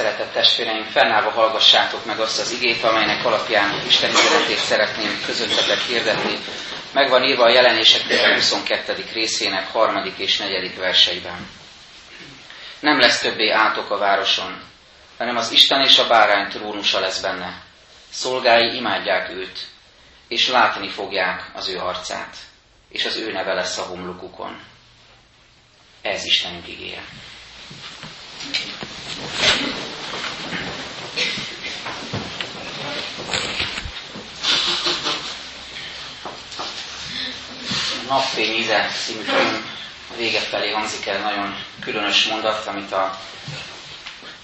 Szeretett testvéreim, fennállva hallgassátok meg azt az igét, amelynek alapján Isten üzenetét szeretném közöttetek hirdetni. Megvan írva a jelenések 22. részének harmadik és negyedik verseiben. Nem lesz többé átok a városon, hanem az Isten és a bárány trónusa lesz benne. Szolgái imádják őt, és látni fogják az ő arcát, és az ő neve lesz a homlokukon. Ez Istenünk igéje. Napfény íze című film vége felé hangzik el nagyon különös mondat, amit a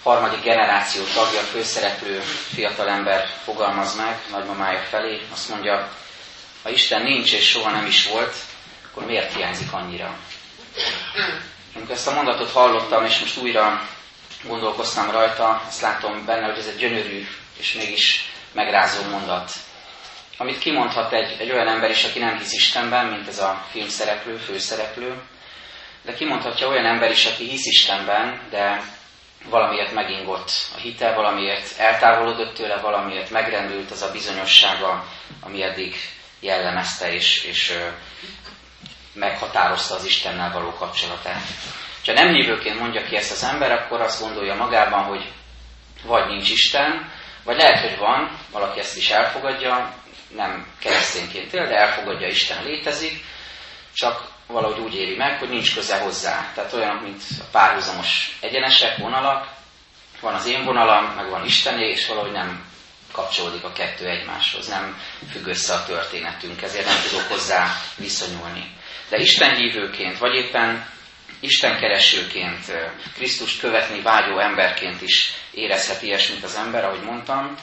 harmadik generáció tagja, főszereplő fiatalember fogalmaz meg nagymamája felé. Azt mondja, ha Isten nincs és soha nem is volt, akkor miért hiányzik annyira? Amikor ezt a mondatot hallottam, és most újra gondolkoztam rajta, azt látom benne, hogy ez egy gyönyörű és mégis megrázó mondat. Amit kimondhat egy, egy olyan ember is, aki nem hisz Istenben, mint ez a filmszereplő, főszereplő, de kimondhatja olyan ember is, aki hisz Istenben, de valamiért megingott a hite, valamiért eltávolodott tőle, valamiért megrendült az a bizonyossága, ami eddig jellemezte és, és meghatározta az Istennel való kapcsolatát. Ha nem hívőként mondja ki ezt az ember, akkor azt gondolja magában, hogy vagy nincs Isten, vagy lehet, hogy van, valaki ezt is elfogadja, nem keresztényként él, de elfogadja, Isten létezik, csak valahogy úgy éri meg, hogy nincs köze hozzá. Tehát olyan, mint a párhuzamos egyenesek, vonalak, van az én vonalam, meg van Istené, és valahogy nem kapcsolódik a kettő egymáshoz, nem függ össze a történetünk, ezért nem tudok hozzá viszonyulni. De Isten hívőként, vagy éppen Isten keresőként, Krisztust követni vágyó emberként is érezhet ilyesmit az ember, ahogy mondtam,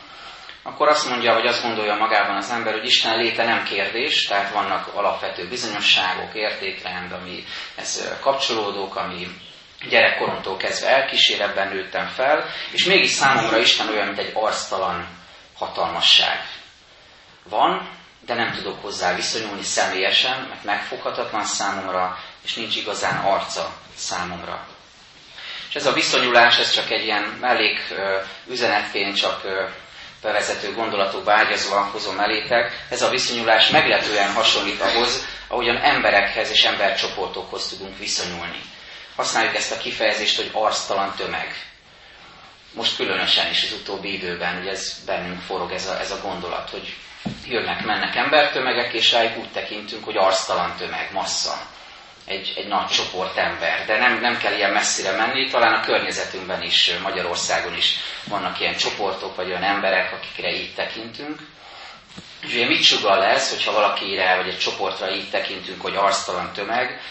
akkor azt mondja, hogy azt gondolja magában az ember, hogy Isten léte nem kérdés, tehát vannak alapvető bizonyosságok, értékrend, ami ez kapcsolódók, ami gyerekkoromtól kezdve elkísér, ebben nőttem fel, és mégis számomra Isten olyan, mint egy arctalan hatalmasság. Van, de nem tudok hozzá viszonyulni személyesen, mert megfoghatatlan számomra, és nincs igazán arca számomra. És ez a viszonyulás, ez csak egy ilyen mellék üzenetként, csak bevezető gondolatokba ágyazva hozom elétek. Ez a viszonyulás meglepően hasonlít ahhoz, ahogyan emberekhez és embercsoportokhoz tudunk viszonyulni. Használjuk ezt a kifejezést, hogy arctalan tömeg. Most különösen is az utóbbi időben, hogy ez bennünk forog ez a, ez a gondolat, hogy jönnek, mennek embertömegek, és rájuk úgy tekintünk, hogy arctalan tömeg, massza. Egy, egy nagy csoport ember. De nem, nem kell ilyen messzire menni, talán a környezetünkben is, Magyarországon is vannak ilyen csoportok, vagy olyan emberek, akikre így tekintünk. És ugye mit sugal ez, hogyha valakire, vagy egy csoportra így tekintünk, hogy arctalan tömeg,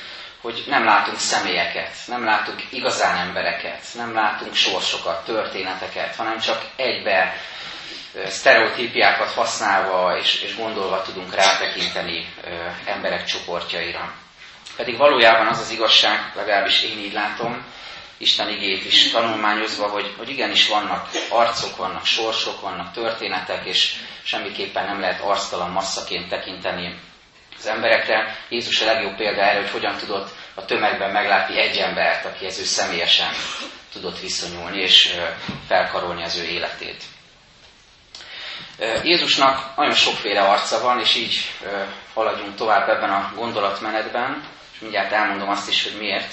hogy nem látunk személyeket, nem látunk igazán embereket, nem látunk sorsokat, történeteket, hanem csak egybe sztereotípiákat használva és, és gondolva tudunk rátekinteni emberek csoportjaira. Pedig valójában az az igazság, legalábbis én így látom, Isten igét is tanulmányozva, hogy, hogy igenis vannak arcok, vannak sorsok, vannak történetek, és semmiképpen nem lehet arctalan masszaként tekinteni az emberekre. Jézus a legjobb példa erre, hogy hogyan tudott a tömegben meglátni egy embert, akihez ő személyesen tudott viszonyulni, és felkarolni az ő életét. Jézusnak nagyon sokféle arca van, és így haladjunk tovább ebben a gondolatmenetben, mindjárt elmondom azt is, hogy miért.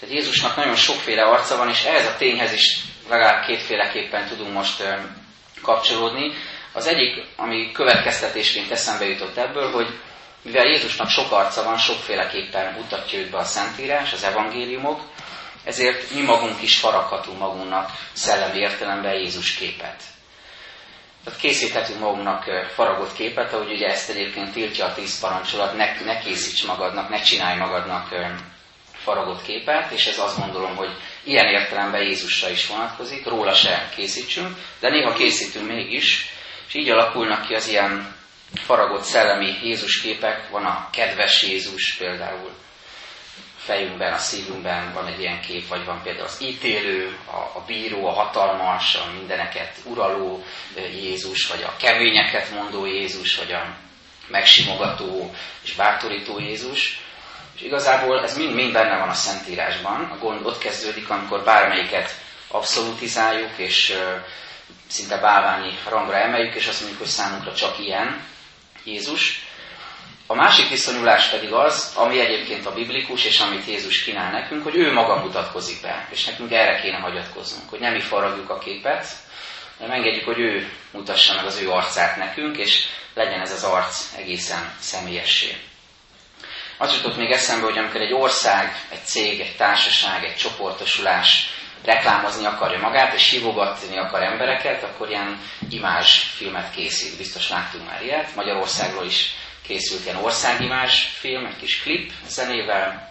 Tehát Jézusnak nagyon sokféle arca van, és ehhez a tényhez is legalább kétféleképpen tudunk most kapcsolódni. Az egyik, ami következtetésként eszembe jutott ebből, hogy mivel Jézusnak sok arca van, sokféleképpen mutatja őt be a Szentírás, az evangéliumok, ezért mi magunk is faraghatunk magunknak szellemi értelemben Jézus képet. Tehát készíthetünk magunknak faragott képet, ahogy ugye ezt egyébként tiltja a tíz parancsolat, ne, ne készíts magadnak, ne csinálj magadnak faragott képet, és ez azt gondolom, hogy ilyen értelemben Jézusra is vonatkozik, róla se készítsünk, de néha készítünk mégis, és így alakulnak ki az ilyen faragott szellemi Jézus képek, van a kedves Jézus például, fejünkben, a szívünkben van egy ilyen kép, vagy van például az ítélő, a, a bíró, a hatalmas, a mindeneket uraló Jézus, vagy a keményeket mondó Jézus, vagy a megsimogató és bátorító Jézus. És igazából ez mind-mind benne van a Szentírásban. A gond ott kezdődik, amikor bármelyiket abszolutizáljuk, és szinte bálványi rangra emeljük, és azt mondjuk, hogy számunkra csak ilyen Jézus. A másik viszonyulás pedig az, ami egyébként a biblikus, és amit Jézus kínál nekünk, hogy ő maga mutatkozik be, és nekünk erre kéne hagyatkoznunk, hogy nem mi faragjuk a képet, hanem engedjük, hogy ő mutassa meg az ő arcát nekünk, és legyen ez az arc egészen személyessé. Az jutott még eszembe, hogy amikor egy ország, egy cég, egy társaság, egy csoportosulás reklámozni akarja magát, és hívogatni akar embereket, akkor ilyen filmet készít. Biztos láttunk már ilyet. Magyarországról is készült ilyen országimás film, egy kis klip zenével.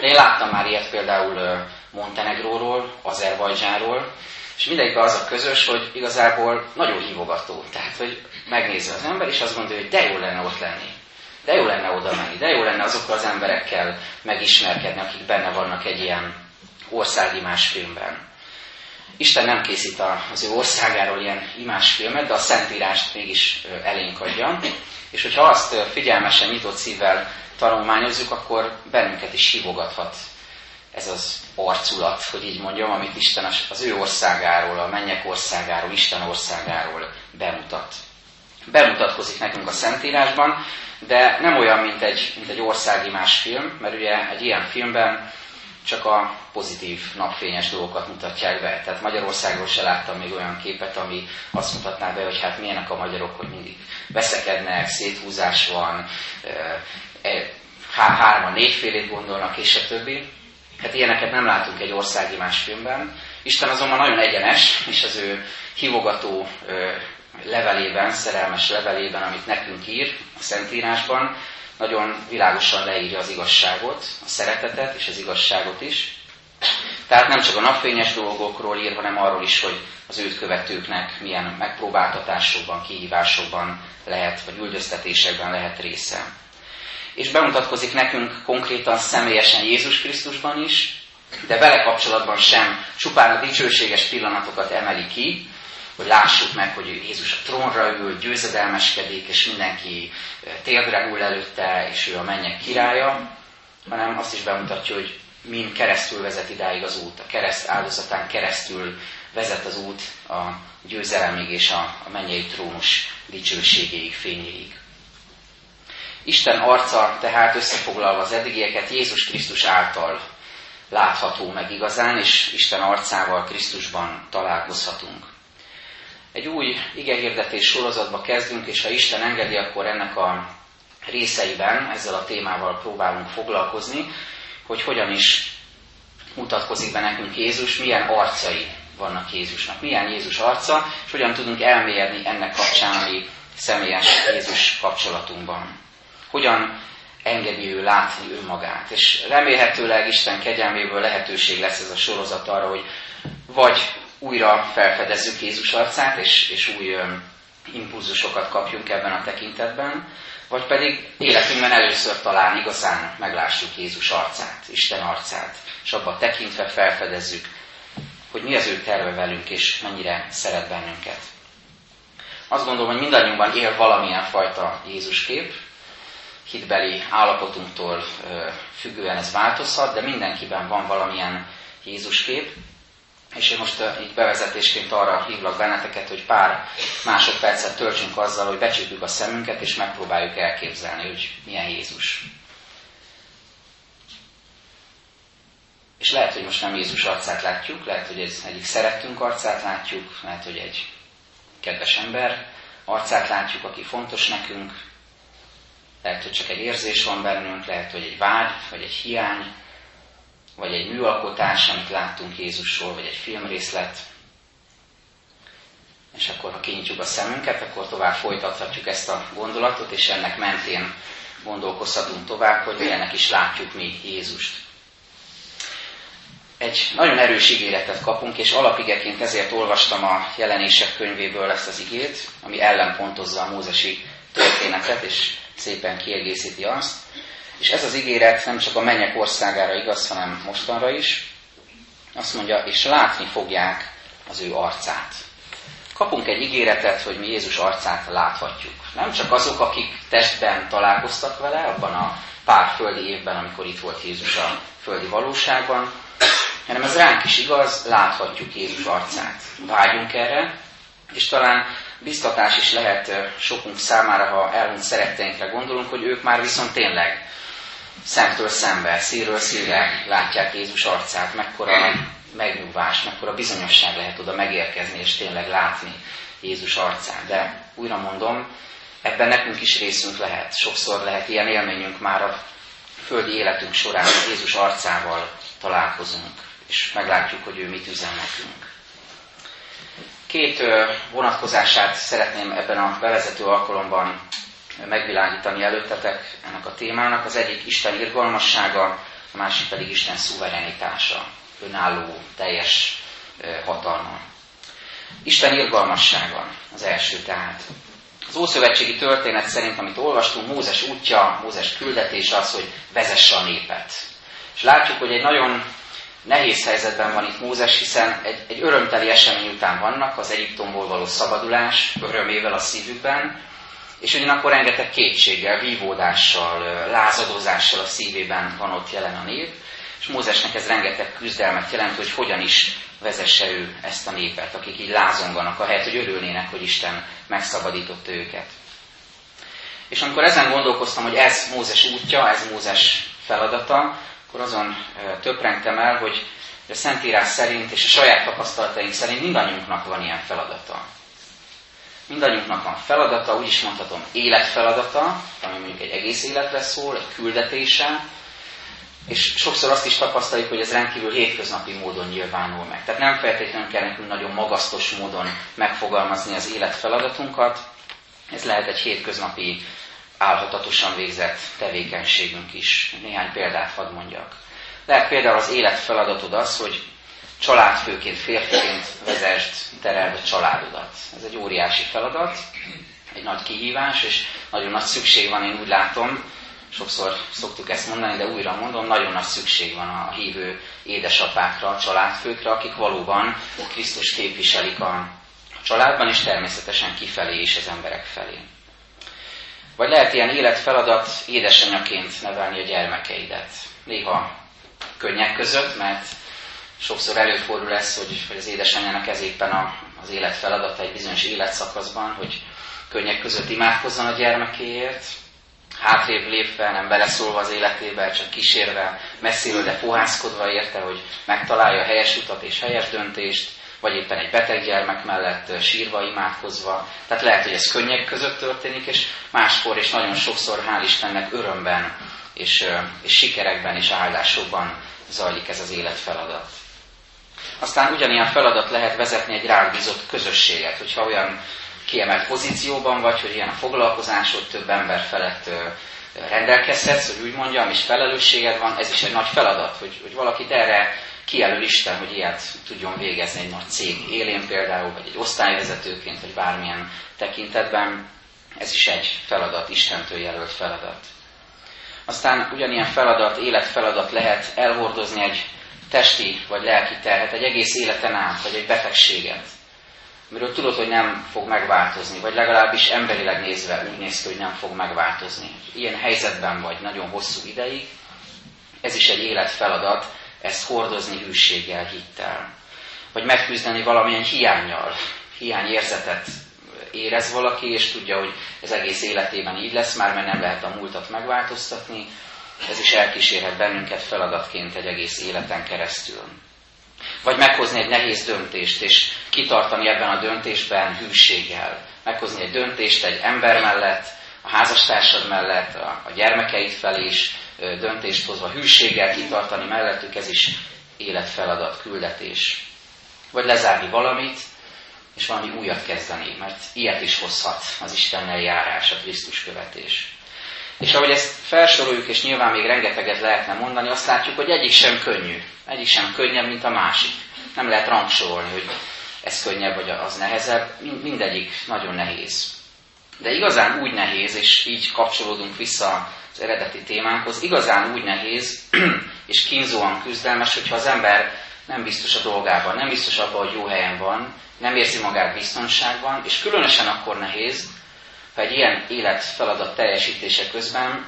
De én láttam már ilyet például Montenegróról, Azerbajdzsáról, és mindegyikben az a közös, hogy igazából nagyon hívogató. Tehát, hogy megnézze az ember, és azt gondolja, hogy de jó lenne ott lenni. De jó lenne oda menni, de jó lenne azokkal az emberekkel megismerkedni, akik benne vannak egy ilyen országi filmben. Isten nem készít az ő országáról ilyen imásfilmet, de a Szentírást mégis elénk adja. És hogyha azt figyelmesen, nyitott szívvel tanulmányozzuk, akkor bennünket is hívogathat ez az arculat, hogy így mondjam, amit Isten az ő országáról, a mennyek országáról, Isten országáról bemutat. Bemutatkozik nekünk a Szentírásban, de nem olyan, mint egy, mint egy országimás film, mert ugye egy ilyen filmben csak a pozitív napfényes dolgokat mutatják be. Tehát Magyarországról se láttam még olyan képet, ami azt mutatná be, hogy hát milyenek a magyarok, hogy mindig veszekednek, széthúzás van, e, hárman négyfélét gondolnak, és a többi. Hát ilyeneket nem látunk egy országi más filmben. Isten azonban nagyon egyenes, és az ő hívogató levelében, szerelmes levelében, amit nekünk ír a Szentírásban, nagyon világosan leírja az igazságot, a szeretetet és az igazságot is. Tehát nem csak a napfényes dolgokról ír, hanem arról is, hogy az őt követőknek milyen megpróbáltatásokban, kihívásokban lehet, vagy üldöztetésekben lehet része. És bemutatkozik nekünk konkrétan személyesen Jézus Krisztusban is, de vele kapcsolatban sem csupán a dicsőséges pillanatokat emeli ki, hogy lássuk meg, hogy Jézus a trónra ül, győzedelmeskedik, és mindenki térdre hull előtte, és ő a mennyek királya, hanem azt is bemutatja, hogy mind keresztül vezet idáig az út. A kereszt áldozatán keresztül vezet az út a győzelemig és a, a mennyei trónus dicsőségéig, fényéig. Isten arca tehát összefoglalva az eddigieket Jézus Krisztus által látható meg igazán, és Isten arcával Krisztusban találkozhatunk. Egy új igehirdetés sorozatba kezdünk, és ha Isten engedi, akkor ennek a részeiben ezzel a témával próbálunk foglalkozni, hogy hogyan is mutatkozik be nekünk Jézus, milyen arcai vannak Jézusnak, milyen Jézus arca, és hogyan tudunk elmérni ennek kapcsán a személyes Jézus kapcsolatunkban. Hogyan engedi ő látni önmagát. És remélhetőleg Isten kegyelméből lehetőség lesz ez a sorozat arra, hogy vagy újra felfedezzük Jézus arcát, és, és új impulzusokat kapjunk ebben a tekintetben, vagy pedig életünkben először talán igazán meglássuk Jézus arcát, Isten arcát, és abban tekintve felfedezzük, hogy mi az ő terve velünk, és mennyire szeret bennünket. Azt gondolom, hogy mindannyiunkban él valamilyen fajta Jézus kép, hitbeli állapotunktól függően ez változhat, de mindenkiben van valamilyen Jézus kép, és én most így bevezetésként arra hívlak benneteket, hogy pár másodpercet töltsünk azzal, hogy becsukjuk a szemünket, és megpróbáljuk elképzelni, hogy milyen Jézus. És lehet, hogy most nem Jézus arcát látjuk, lehet, hogy egy, egyik szerettünk arcát látjuk, lehet, hogy egy kedves ember arcát látjuk, aki fontos nekünk, lehet, hogy csak egy érzés van bennünk, lehet, hogy egy vágy, vagy egy hiány, vagy egy műalkotás, amit láttunk Jézusról, vagy egy filmrészlet. És akkor, ha kinyitjuk a szemünket, akkor tovább folytathatjuk ezt a gondolatot, és ennek mentén gondolkozhatunk tovább, hogy milyennek is látjuk mi Jézust. Egy nagyon erős ígéretet kapunk, és alapigeként ezért olvastam a jelenések könyvéből ezt az igét, ami ellenpontozza a mózesi történetet, és szépen kiegészíti azt. És ez az ígéret nem csak a mennyek országára igaz, hanem mostanra is. Azt mondja, és látni fogják az ő arcát. Kapunk egy ígéretet, hogy mi Jézus arcát láthatjuk. Nem csak azok, akik testben találkoztak vele, abban a pár földi évben, amikor itt volt Jézus a földi valóságban, hanem ez ránk is igaz, láthatjuk Jézus arcát. Vágyunk erre, és talán biztatás is lehet sokunk számára, ha elhunyt szeretteinkre gondolunk, hogy ők már viszont tényleg szemtől szembe, szírről szírre látják Jézus arcát, mekkora megnyugvás, mekkora bizonyosság lehet oda megérkezni és tényleg látni Jézus arcát. De újra mondom, ebben nekünk is részünk lehet. Sokszor lehet ilyen élményünk már a földi életünk során, Jézus arcával találkozunk, és meglátjuk, hogy ő mit üzen nekünk. Két vonatkozását szeretném ebben a bevezető alkalomban megvilágítani előttetek ennek a témának. Az egyik Isten irgalmassága, a másik pedig Isten szuverenitása, önálló, teljes hatalma. Isten irgalmassága az első tehát. Az Ószövetségi történet szerint, amit olvastunk, Mózes útja, Mózes küldetés az, hogy vezesse a népet. És látjuk, hogy egy nagyon nehéz helyzetben van itt Mózes, hiszen egy, egy örömteli esemény után vannak, az Egyiptomból való szabadulás, örömével a szívükben, és ugyanakkor rengeteg kétséggel, vívódással, lázadozással a szívében van ott jelen a nép, és Mózesnek ez rengeteg küzdelmet jelent, hogy hogyan is vezesse ő ezt a népet, akik így lázonganak, ahelyett, hogy örülnének, hogy Isten megszabadította őket. És amikor ezen gondolkoztam, hogy ez Mózes útja, ez Mózes feladata, akkor azon töprengtem el, hogy a Szentírás szerint és a saját tapasztalataink szerint mindannyiunknak van ilyen feladata. Mindannyiunknak van feladata, úgy is mondhatom életfeladata, ami mondjuk egy egész életre szól, egy küldetése, és sokszor azt is tapasztaljuk, hogy ez rendkívül hétköznapi módon nyilvánul meg. Tehát nem feltétlenül kell nekünk nagyon magasztos módon megfogalmazni az életfeladatunkat, ez lehet egy hétköznapi, álhatatosan végzett tevékenységünk is. Néhány példát hadd mondjak. Lehet például az életfeladatod az, hogy családfőként, férfiként vezest, tereld családodat. Ez egy óriási feladat, egy nagy kihívás, és nagyon nagy szükség van, én úgy látom, sokszor szoktuk ezt mondani, de újra mondom, nagyon nagy szükség van a hívő édesapákra, a családfőkre, akik valóban Krisztus képviselik a családban, és természetesen kifelé is az emberek felé. Vagy lehet ilyen életfeladat édesanyaként nevelni a gyermekeidet. Néha könnyek között, mert sokszor előfordul ez, hogy, hogy az édesanyjának ez éppen a, az élet feladata egy bizonyos életszakaszban, hogy könnyek között imádkozzon a gyermekéért, hátrébb lépve, nem beleszólva az életébe, csak kísérve, messziről, de fohászkodva érte, hogy megtalálja a helyes utat és helyes döntést, vagy éppen egy beteg gyermek mellett sírva, imádkozva. Tehát lehet, hogy ez könnyek között történik, és máskor, és nagyon sokszor, hál' Istennek, örömben, és, és sikerekben és áldásokban zajlik ez az életfeladat. Aztán ugyanilyen feladat lehet vezetni egy rád bízott közösséget, hogyha olyan kiemelt pozícióban vagy, hogy ilyen a foglalkozásod, több ember felett rendelkezhetsz, hogy úgy mondjam, és felelősséged van, ez is egy nagy feladat, hogy, hogy valakit erre kijelöl Isten, hogy ilyet tudjon végezni egy nagy cég élén például, vagy egy osztályvezetőként, vagy bármilyen tekintetben. Ez is egy feladat, Istentől jelölt feladat. Aztán ugyanilyen feladat, életfeladat lehet elhordozni egy testi vagy lelki terhet, egy egész életen át, vagy egy betegséget, amiről tudod, hogy nem fog megváltozni, vagy legalábbis emberileg nézve úgy néz ki, hogy nem fog megváltozni. Ilyen helyzetben vagy nagyon hosszú ideig, ez is egy életfeladat, ezt hordozni hűséggel, hittel. Vagy megküzdeni valamilyen hiányjal, hiányérzetet érez valaki, és tudja, hogy ez egész életében így lesz már, mert nem lehet a múltat megváltoztatni, ez is elkísérhet bennünket feladatként egy egész életen keresztül. Vagy meghozni egy nehéz döntést, és kitartani ebben a döntésben hűséggel. Meghozni egy döntést egy ember mellett, a házastársad mellett, a, gyermekeid felé is döntést hozva, hűséggel kitartani mellettük, ez is életfeladat, küldetés. Vagy lezárni valamit, és valami újat kezdeni, mert ilyet is hozhat az Istennel járás, a Krisztus követés. És ahogy ezt felsoroljuk, és nyilván még rengeteget lehetne mondani, azt látjuk, hogy egyik sem könnyű. Egyik sem könnyebb, mint a másik. Nem lehet rangsorolni, hogy ez könnyebb, vagy az nehezebb. Mindegyik nagyon nehéz. De igazán úgy nehéz, és így kapcsolódunk vissza az eredeti témánkhoz, igazán úgy nehéz és kínzóan küzdelmes, hogyha az ember nem biztos a dolgában, nem biztos abban, hogy jó helyen van, nem érzi magát biztonságban, és különösen akkor nehéz, ha egy ilyen életfeladat teljesítése közben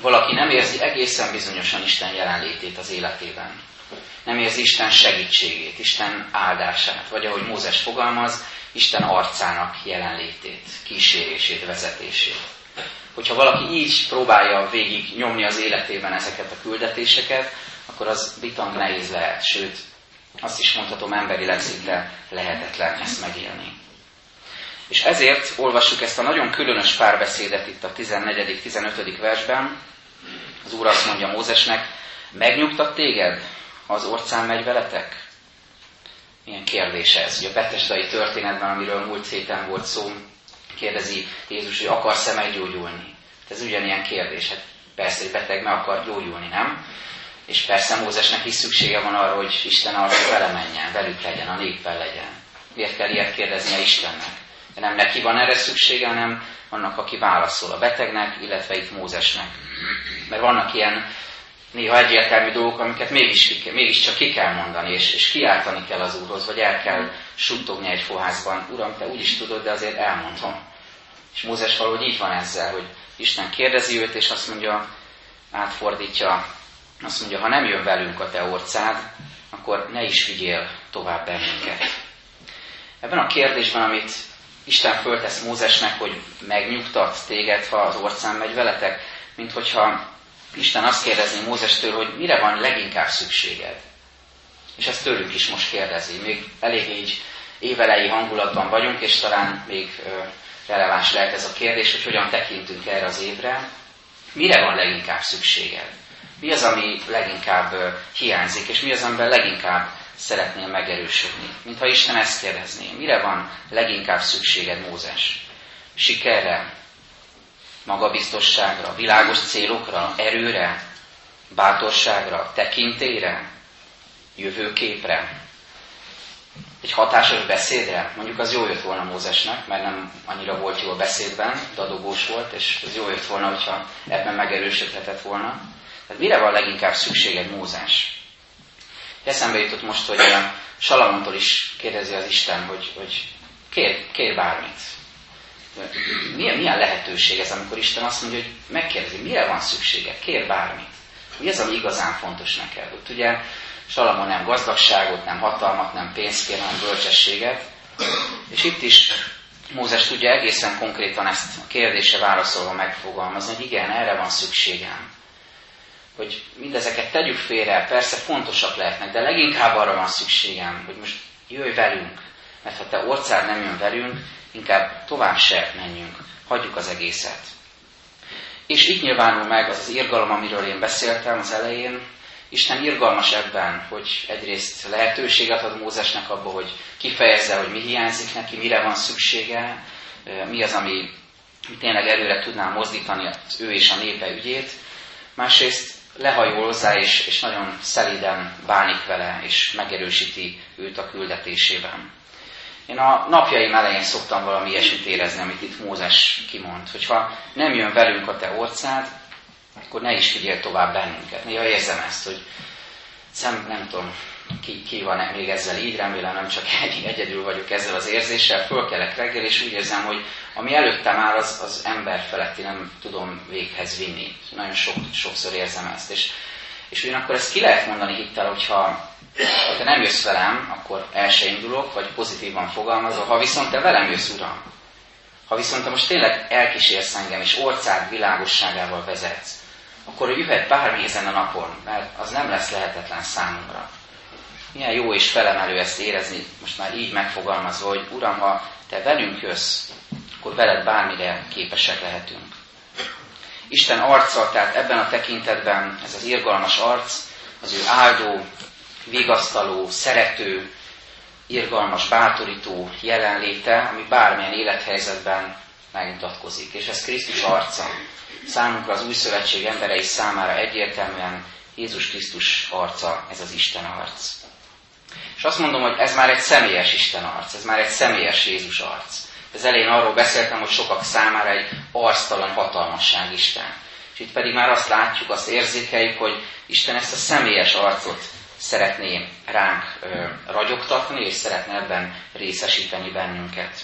valaki nem érzi egészen bizonyosan Isten jelenlétét az életében, nem érzi Isten segítségét, Isten áldását, vagy ahogy Mózes fogalmaz, Isten arcának jelenlétét, kísérését, vezetését. Hogyha valaki így próbálja végig nyomni az életében ezeket a küldetéseket, akkor az bitang nehéz lehet, sőt, azt is mondhatom emberileg szinte lehetetlen ezt megélni. És ezért olvassuk ezt a nagyon különös párbeszédet itt a 14.-15. versben. Az Úr azt mondja Mózesnek, megnyugtat téged, az orcán megy veletek? Milyen kérdés ez? Ugye a betesdai történetben, amiről múlt héten volt szó, kérdezi Jézus, hogy akarsz-e meggyógyulni? Ez ugyanilyen kérdés. Hát persze, hogy beteg meg akar gyógyulni, nem? És persze Mózesnek is szüksége van arra, hogy Isten arra vele menjen, velük legyen, a néppel legyen. Miért kell ilyet kérdeznie Istennek? Nem neki van erre szüksége, hanem annak, aki válaszol a betegnek, illetve itt Mózesnek. Mert vannak ilyen néha egyértelmű dolgok, amiket mégis, mégiscsak ki kell mondani, és, és kiáltani kell az Úrhoz, vagy el kell suttogni egy foházban. Uram, te úgy is tudod, de azért elmondom. És Mózes valahogy így van ezzel, hogy Isten kérdezi őt, és azt mondja, átfordítja, azt mondja, ha nem jön velünk a te orcád, akkor ne is vigyél tovább bennünket. Ebben a kérdésben, amit Isten föltesz Mózesnek, hogy megnyugtat téged, ha az orcán megy veletek, mint hogyha Isten azt kérdezni Mózestől, hogy mire van leginkább szükséged. És ezt tőlünk is most kérdezi. Még elég így évelei hangulatban vagyunk, és talán még releváns lehet ez a kérdés, hogy hogyan tekintünk erre az évre. Mire van leginkább szükséged? Mi az, ami leginkább hiányzik, és mi az, amiben leginkább szeretnél megerősödni? Mintha Isten ezt kérdezné. Mire van leginkább szükséged, Mózes? Sikerre, magabiztosságra, világos célokra, erőre, bátorságra, tekintére, jövőképre, egy hatásos beszédre, mondjuk az jó jött volna Mózesnek, mert nem annyira volt jó a beszédben, dadogós volt, és az jó jött volna, hogyha ebben megerősödhetett volna. Tehát mire van leginkább szükséged Mózes? Eszembe jutott most, hogy a Salamontól is kérdezi az Isten, hogy, hogy kér, kér bármit. Milyen, milyen lehetőség ez, amikor Isten azt mondja, hogy megkérdezi, mire van szüksége, kér bármit. Mi az, ami igazán fontos neked? Ott ugye Salamon nem gazdagságot, nem hatalmat, nem pénzt kér, hanem bölcsességet. És itt is Mózes tudja egészen konkrétan ezt a kérdése válaszolva megfogalmazni, hogy igen, erre van szükségem. Hogy mindezeket tegyük félre, persze fontosak lehetnek, de leginkább arra van szükségem, hogy most jöjj velünk, mert ha te orcád nem jön velünk, inkább tovább se menjünk, hagyjuk az egészet. És itt nyilvánul meg az az irgalom, amiről én beszéltem az elején, Isten irgalmas ebben, hogy egyrészt lehetőséget ad Mózesnek abba, hogy kifejezze, hogy mi hiányzik neki, mire van szüksége, mi az, ami tényleg előre tudná mozdítani az ő és a népe ügyét. Másrészt lehajol hozzá, és, és nagyon szelíden bánik vele, és megerősíti őt a küldetésében. Én a napjaim elején szoktam valami ilyesmit érezni, amit itt Mózes kimond, hogyha nem jön velünk a te orcád, akkor ne is figyelj tovább bennünket. Néha érzem ezt, hogy szem, nem tudom, ki, ki van még ezzel így, remélem nem csak egy, egyedül vagyok ezzel az érzéssel, fölkelek reggel, és úgy érzem, hogy ami előttem áll, az, az ember feletti, nem tudom véghez vinni. Nagyon sok, sokszor érzem ezt. És, és ugyanakkor ezt ki lehet mondani hittel, hogyha ha te nem jössz velem, akkor el se indulok, vagy pozitívan fogalmazva, ha viszont te velem jössz, Uram, ha viszont te most tényleg elkísérsz engem, és orcád világosságával vezetsz, akkor jöhet bármi ezen a napon, mert az nem lesz lehetetlen számomra. Milyen jó és felemelő ezt érezni, most már így megfogalmazva, hogy Uram, ha te velünk jössz, akkor veled bármire képesek lehetünk. Isten arca, tehát ebben a tekintetben ez az irgalmas arc, az ő áldó, vigasztaló, szerető, irgalmas, bátorító jelenléte, ami bármilyen élethelyzetben megmutatkozik. És ez Krisztus arca. Számunkra az új szövetség emberei számára egyértelműen Jézus Krisztus arca, ez az Isten arc. És azt mondom, hogy ez már egy személyes Isten arc, ez már egy személyes Jézus arc. Az elején arról beszéltem, hogy sokak számára egy arctalan hatalmasság Isten. És itt pedig már azt látjuk, azt érzékeljük, hogy Isten ezt a személyes arcot szeretné ránk ö, ragyogtatni, és szeretne ebben részesíteni bennünket.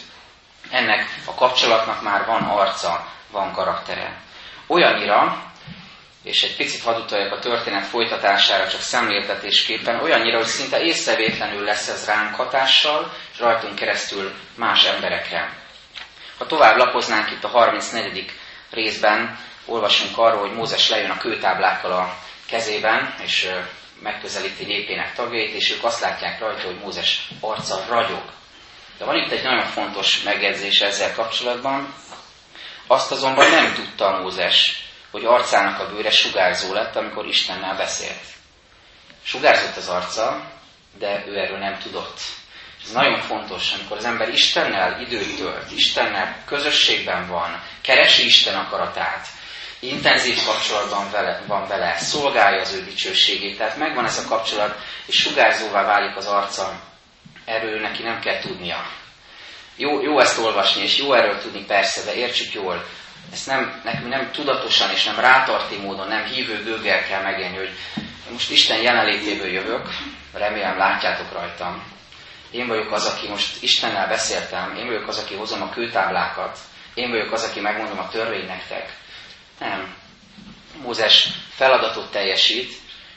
Ennek a kapcsolatnak már van arca, van karaktere. Olyannyira, és egy picit hadd a történet folytatására, csak szemléltetésképpen, olyannyira, hogy szinte észrevétlenül lesz ez ránk hatással, és rajtunk keresztül más emberekre. Ha tovább lapoznánk itt a 34. részben, olvasunk arról, hogy Mózes lejön a kőtáblákkal a kezében, és megközelíti népének tagjait, és ők azt látják rajta, hogy Mózes arca ragyog. De van itt egy nagyon fontos megjegyzés ezzel kapcsolatban. Azt azonban nem tudta Mózes, hogy arcának a bőre sugárzó lett, amikor Istennel beszélt. Sugárzott az arca, de ő erről nem tudott. Ez nagyon fontos, amikor az ember Istennel időt tölt, Istennel közösségben van, keresi Isten akaratát, intenzív kapcsolatban vele, van vele, szolgálja az ő dicsőségét, tehát megvan ez a kapcsolat, és sugárzóvá válik az arca, erről neki nem kell tudnia. Jó, jó ezt olvasni, és jó erről tudni persze, de értsük jól, ezt nem, nekünk nem tudatosan és nem rátarti módon, nem hívő gőggel kell megélni, hogy most Isten jelenlétéből jövök, remélem látjátok rajtam. Én vagyok az, aki most Istennel beszéltem, én vagyok az, aki hozom a kőtáblákat, én vagyok az, aki megmondom a törvény nektek. Nem. Mózes feladatot teljesít,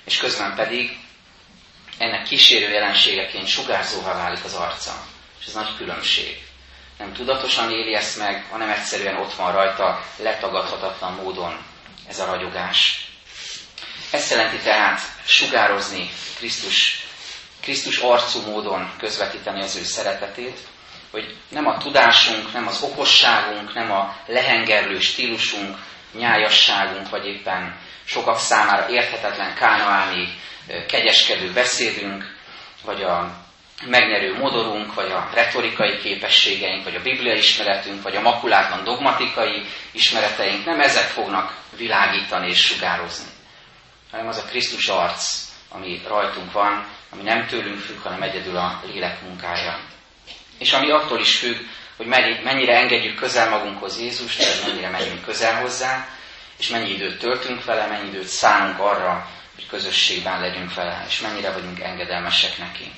és közben pedig ennek kísérő jelenségeként sugárzóvá válik az arca. És ez nagy különbség. Nem tudatosan éli ezt meg, hanem egyszerűen ott van rajta letagadhatatlan módon ez a ragyogás. Ezt jelenti tehát sugározni Krisztus, Krisztus arcú módon közvetíteni az ő szeretetét, hogy nem a tudásunk, nem az okosságunk, nem a lehengerlő stílusunk, nyájasságunk, vagy éppen sokak számára érthetetlen kánaáni kegyeskedő beszédünk, vagy a megnyerő modorunk, vagy a retorikai képességeink, vagy a biblia ismeretünk, vagy a makulátlan dogmatikai ismereteink, nem ezek fognak világítani és sugározni, hanem az a Krisztus arc, ami rajtunk van, ami nem tőlünk függ, hanem egyedül a lélek munkája. És ami attól is függ, hogy mennyire engedjük közel magunkhoz Jézust, vagy mennyire megyünk közel hozzá, és mennyi időt töltünk vele, mennyi időt szánunk arra, hogy közösségben legyünk vele, és mennyire vagyunk engedelmesek neki.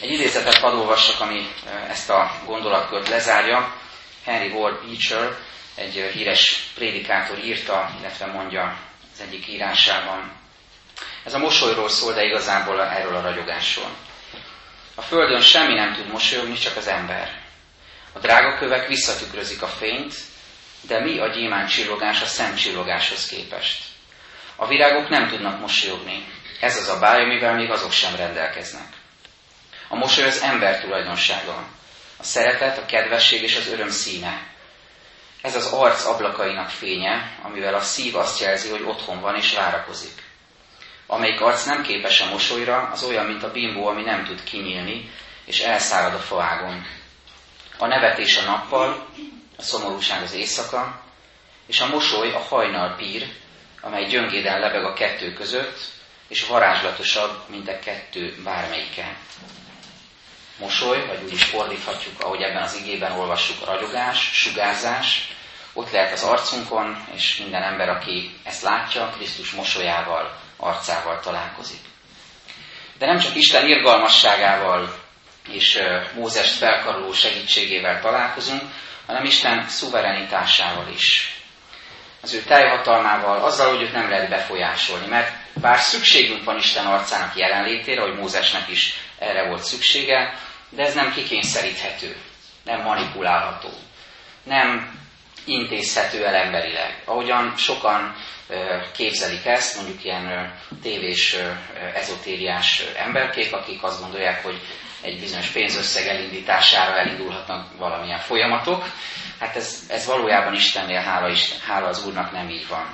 Egy idézetet hadd olvassak, ami ezt a gondolatkört lezárja. Henry Ward Beecher, egy híres prédikátor írta, illetve mondja az egyik írásában. Ez a mosolyról szól, de igazából erről a ragyogásról. A Földön semmi nem tud mosolyogni, csak az ember. A drágakövek visszatükrözik a fényt, de mi a gyémánt csillogás a szemcsillogáshoz képest? A virágok nem tudnak mosolyogni. Ez az a báj, amivel még azok sem rendelkeznek. A mosoly az ember tulajdonsága. A szeretet, a kedvesség és az öröm színe. Ez az arc ablakainak fénye, amivel a szív azt jelzi, hogy otthon van és várakozik. Amelyik arc nem képes a mosolyra, az olyan, mint a bimbó, ami nem tud kinyílni, és elszárad a faágon. A nevetés a nappal, a szomorúság az éjszaka, és a mosoly a hajnal pír, amely gyöngéden lebeg a kettő között, és varázslatosabb, mint a kettő bármelyike mosoly, vagy úgy is fordíthatjuk, ahogy ebben az igében olvassuk, ragyogás, sugárzás, ott lehet az arcunkon, és minden ember, aki ezt látja, Krisztus mosolyával, arcával találkozik. De nem csak Isten irgalmasságával és Mózest felkaroló segítségével találkozunk, hanem Isten szuverenitásával is. Az ő teljhatalmával, azzal, hogy őt nem lehet befolyásolni, mert bár szükségünk van Isten arcának jelenlétére, hogy Mózesnek is erre volt szüksége, de ez nem kikényszeríthető, nem manipulálható, nem intézhető el emberileg. Ahogyan sokan képzelik ezt, mondjuk ilyen tévés, ezotériás emberkék, akik azt gondolják, hogy egy bizonyos pénzösszeg elindítására elindulhatnak valamilyen folyamatok. Hát ez, ez valójában Istennél, hála, Isten, hála az Úrnak nem így van.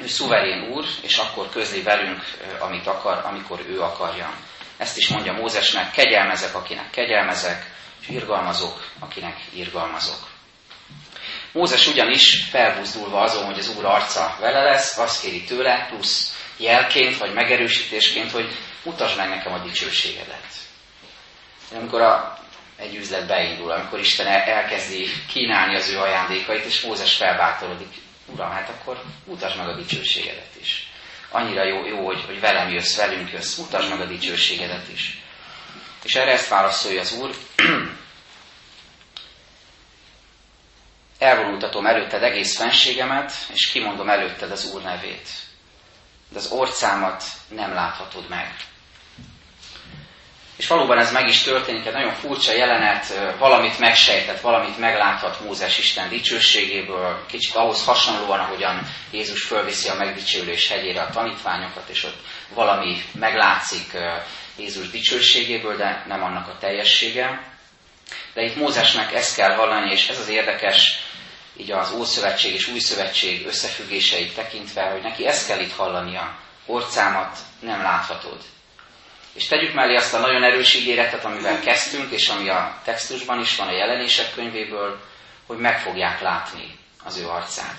Ő szuverén Úr, és akkor közli velünk, amit akar, amikor ő akarja. Ezt is mondja Mózesnek, kegyelmezek, akinek kegyelmezek, és irgalmazok, akinek irgalmazok. Mózes ugyanis felbuzdulva azon, hogy az Úr arca vele lesz, azt kéri tőle, plusz jelként vagy megerősítésként, hogy mutasd meg nekem a dicsőségedet. De amikor a, egy üzlet beindul, amikor Isten elkezdi kínálni az ő ajándékait, és Mózes felbátorodik, Uram, hát akkor mutasd meg a dicsőségedet is annyira jó, jó hogy, hogy velem jössz, velünk jössz, mutasd meg a dicsőségedet is. És erre ezt válaszolja az Úr. elvonultatom előtted egész fenségemet, és kimondom előtted az Úr nevét. De az orcámat nem láthatod meg. És valóban ez meg is történik, egy nagyon furcsa jelenet, valamit megsejtett, valamit megláthat Mózes Isten dicsőségéből, kicsit ahhoz hasonlóan, ahogyan Jézus fölviszi a megdicsőlés hegyére a tanítványokat, és ott valami meglátszik Jézus dicsőségéből, de nem annak a teljessége. De itt Mózesnek ezt kell hallani, és ez az érdekes, így az Ószövetség és Új Szövetség összefüggéseit tekintve, hogy neki ezt kell itt hallania. Orcámat nem láthatod. És tegyük mellé azt a nagyon erős ígéretet, amivel kezdtünk, és ami a textusban is van a jelenések könyvéből, hogy meg fogják látni az ő arcát.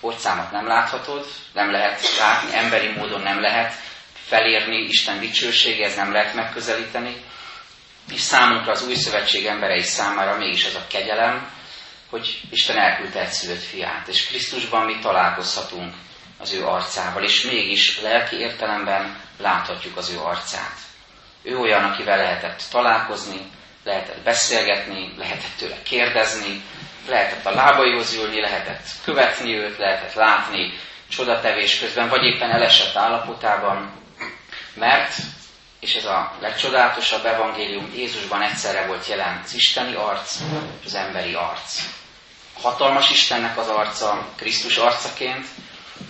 Orcámat nem láthatod, nem lehet látni, emberi módon nem lehet felérni Isten dicsősége, ez nem lehet megközelíteni. És számunkra az új szövetség emberei számára mégis ez a kegyelem, hogy Isten elküldte egy szülött fiát, és Krisztusban mi találkozhatunk az ő arcával, és mégis lelki értelemben láthatjuk az ő arcát. Ő olyan, akivel lehetett találkozni, lehetett beszélgetni, lehetett tőle kérdezni, lehetett a lábaihoz ülni, lehetett követni őt, lehetett látni csodatevés közben, vagy éppen elesett állapotában, mert, és ez a legcsodálatosabb evangélium, Jézusban egyszerre volt jelen az isteni arc és az emberi arc. A hatalmas Istennek az arca, Krisztus arcaként,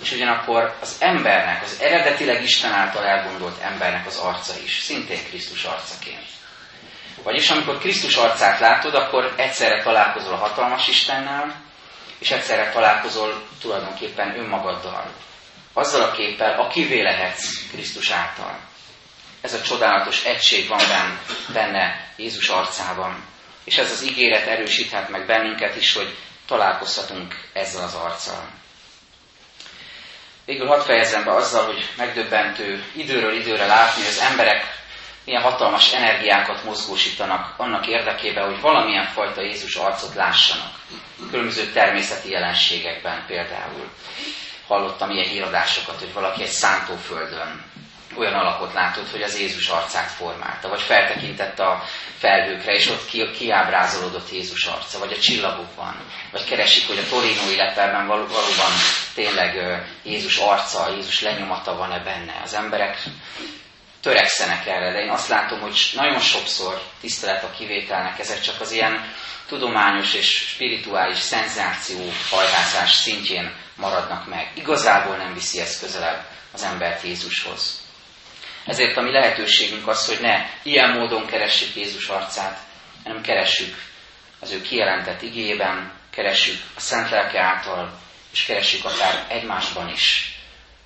és ugyanakkor az embernek, az eredetileg Isten által elgondolt embernek az arca is, szintén Krisztus arcaként. Vagyis amikor Krisztus arcát látod, akkor egyszerre találkozol a hatalmas Istennel, és egyszerre találkozol tulajdonképpen önmagaddal. Azzal a képpel, akivé lehetsz Krisztus által. Ez a csodálatos egység van benne, Jézus arcában. És ez az ígéret erősíthet meg bennünket is, hogy találkozhatunk ezzel az arccal. Végül hadd fejezem be azzal, hogy megdöbbentő időről időre látni, hogy az emberek milyen hatalmas energiákat mozgósítanak annak érdekében, hogy valamilyen fajta Jézus arcot lássanak. Különböző természeti jelenségekben például. Hallottam ilyen híradásokat, hogy valaki egy szántóföldön olyan alakot látott, hogy az Jézus arcát formálta, vagy feltekintett a felhőkre, és ott ki, kiábrázolódott Jézus arca, vagy a csillagokban, vagy keresik, hogy a torinói lepelben val, valóban tényleg Jézus arca, Jézus lenyomata van-e benne. Az emberek törekszenek erre, de én azt látom, hogy nagyon sokszor tisztelet a kivételnek, ezek csak az ilyen tudományos és spirituális szenzáció hajhászás szintjén maradnak meg. Igazából nem viszi ezt közelebb az embert Jézushoz. Ezért a mi lehetőségünk az, hogy ne ilyen módon keressük Jézus arcát, hanem keressük az ő kijelentett igében, keressük a Szent Lelke által, és keressük akár egymásban is.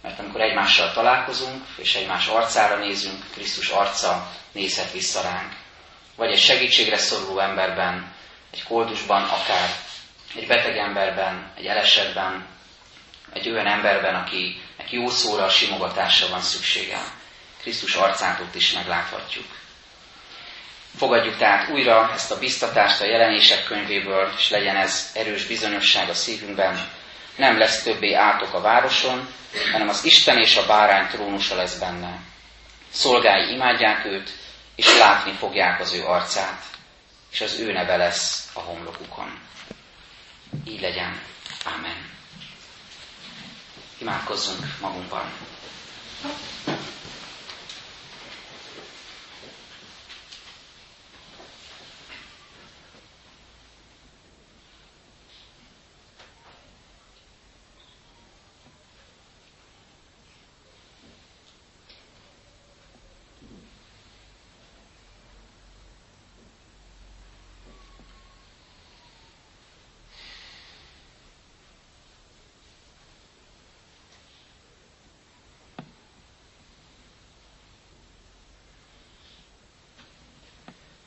Mert amikor egymással találkozunk, és egymás arcára nézünk, Krisztus arca nézhet vissza ránk. Vagy egy segítségre szoruló emberben, egy koldusban, akár egy beteg emberben, egy elesetben, egy olyan emberben, akinek jó szóra, simogatásra van szüksége. Krisztus arcát ott is megláthatjuk. Fogadjuk tehát újra ezt a biztatást a jelenések könyvéből, és legyen ez erős bizonyosság a szívünkben. Nem lesz többé átok a városon, hanem az Isten és a bárány trónusa lesz benne. Szolgái imádják őt, és látni fogják az ő arcát, és az ő neve lesz a homlokukon. Így legyen. Amen. Imádkozzunk magunkban.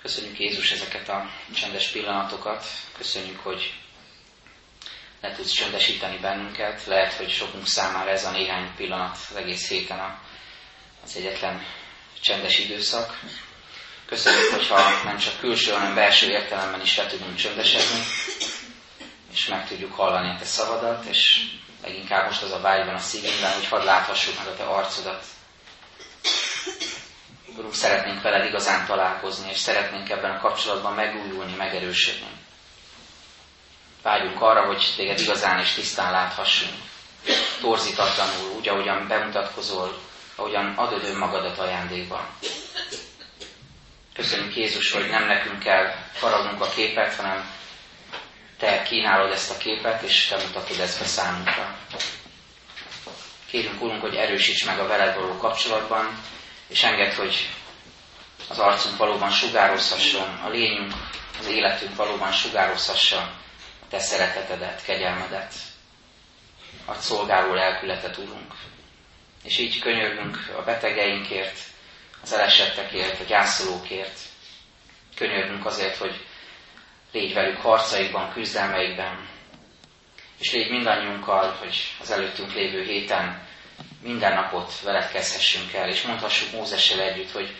Köszönjük Jézus ezeket a csendes pillanatokat, köszönjük, hogy le tudsz csendesíteni bennünket. Lehet, hogy sokunk számára ez a néhány pillanat az egész héten az egyetlen csendes időszak. Köszönjük, hogyha nem csak külső, hanem belső értelemben is le tudunk csöndesedni, és meg tudjuk hallani a te szavadat, és leginkább most az a vágyban a szívünkben, hogy hadd láthassuk meg a te arcodat, Urunk, szeretnénk veled igazán találkozni, és szeretnénk ebben a kapcsolatban megújulni, megerősödni. Vágyunk arra, hogy téged igazán és tisztán láthassunk. Torzítatlanul, úgy, ahogyan bemutatkozol, ahogyan adod önmagadat ajándékba. Köszönjük Jézus, hogy nem nekünk kell faragnunk a képet, hanem te kínálod ezt a képet, és te mutatod ezt be számunkra. Kérünk, Úrunk, hogy erősíts meg a veled való kapcsolatban, és engedd, hogy az arcunk valóban sugározhasson, a lényünk, az életünk valóban sugározhassa a Te szeretetedet, kegyelmedet, a szolgáló lelkületet, Úrunk. És így könyörgünk a betegeinkért, az elesettekért, a gyászolókért. Könyörgünk azért, hogy légy velük harcaikban, küzdelmeikben, és légy mindannyiunkkal, hogy az előttünk lévő héten minden napot veled kezdhessünk el, és mondhassuk Mózessel együtt, hogy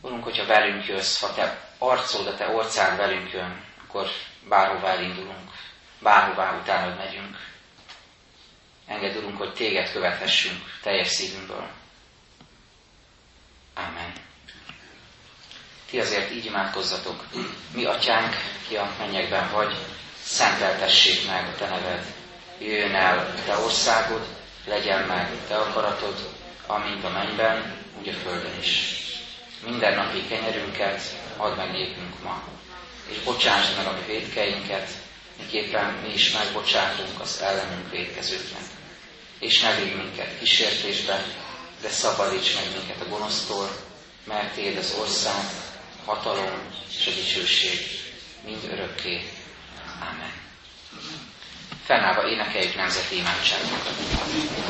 Urunk, hogyha velünk jössz, ha te arcod, a te orcád velünk jön, akkor bárhová elindulunk, bárhová utánad megyünk. Engedd, Urunk, hogy téged követhessünk teljes szívünkből. Ámen. Ti azért így imádkozzatok. Mi, atyánk, ki a mennyekben vagy, szenteltessék meg a te neved. Jöjjön el te országod, legyen meg te akaratod, amint a mennyben, úgy a földön is. Minden napi kenyerünket add meg nékünk ma, és bocsáss meg a mi védkeinket, miképpen mi is megbocsátunk az ellenünk védkezőknek. És ne védj minket kísértésbe, de szabadíts meg minket a gonosztól, mert Téd az ország, hatalom és a dicsőség mind örökké. Amen. Fennállva énekeljük nemzeti imádságunkat.